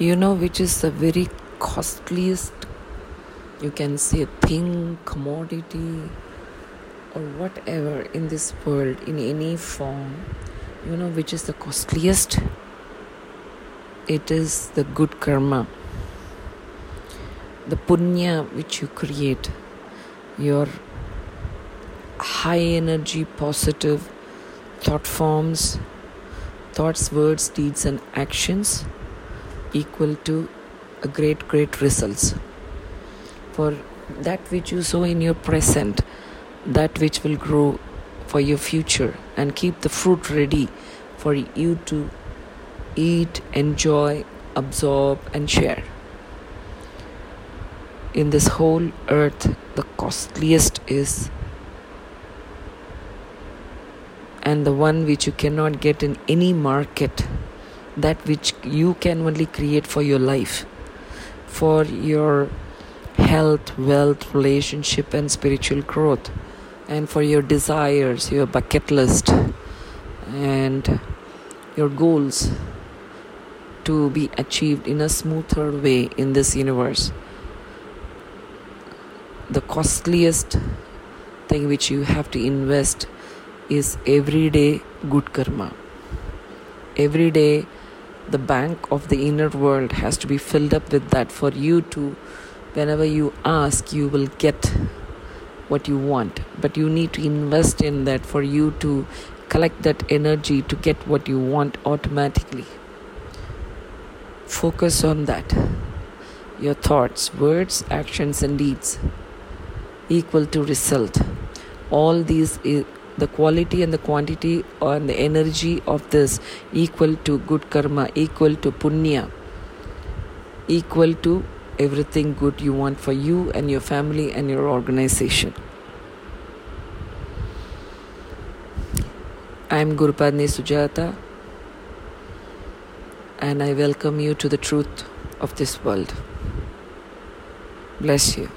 You know which is the very costliest, you can say, thing, commodity, or whatever in this world in any form. You know which is the costliest? It is the good karma, the punya which you create, your high energy, positive thought forms, thoughts, words, deeds, and actions equal to a great, great results. For that which you sow in your present, that which will grow for your future and keep the fruit ready for you to eat, enjoy, absorb, and share. In this whole earth, the costliest is and the one which you cannot get in any market that which you can only create for your life, for your health, wealth, relationship, and spiritual growth, and for your desires, your bucket list, and your goals to be achieved in a smoother way in this universe. The costliest thing which you have to invest is everyday good karma. Every day the bank of the inner world has to be filled up with that for you to whenever you ask you will get what you want. But you need to invest in that for you to collect that energy to get what you want automatically. Focus on that. Your thoughts words actions and deeds equal to result. All these eh, the quality and the quantity and the energy of this equal to good karma, equal to punya, equal to everything good you want for you and your family and your organization. I am Gurupadni Sujata and I welcome you to the truth of this world. Bless you.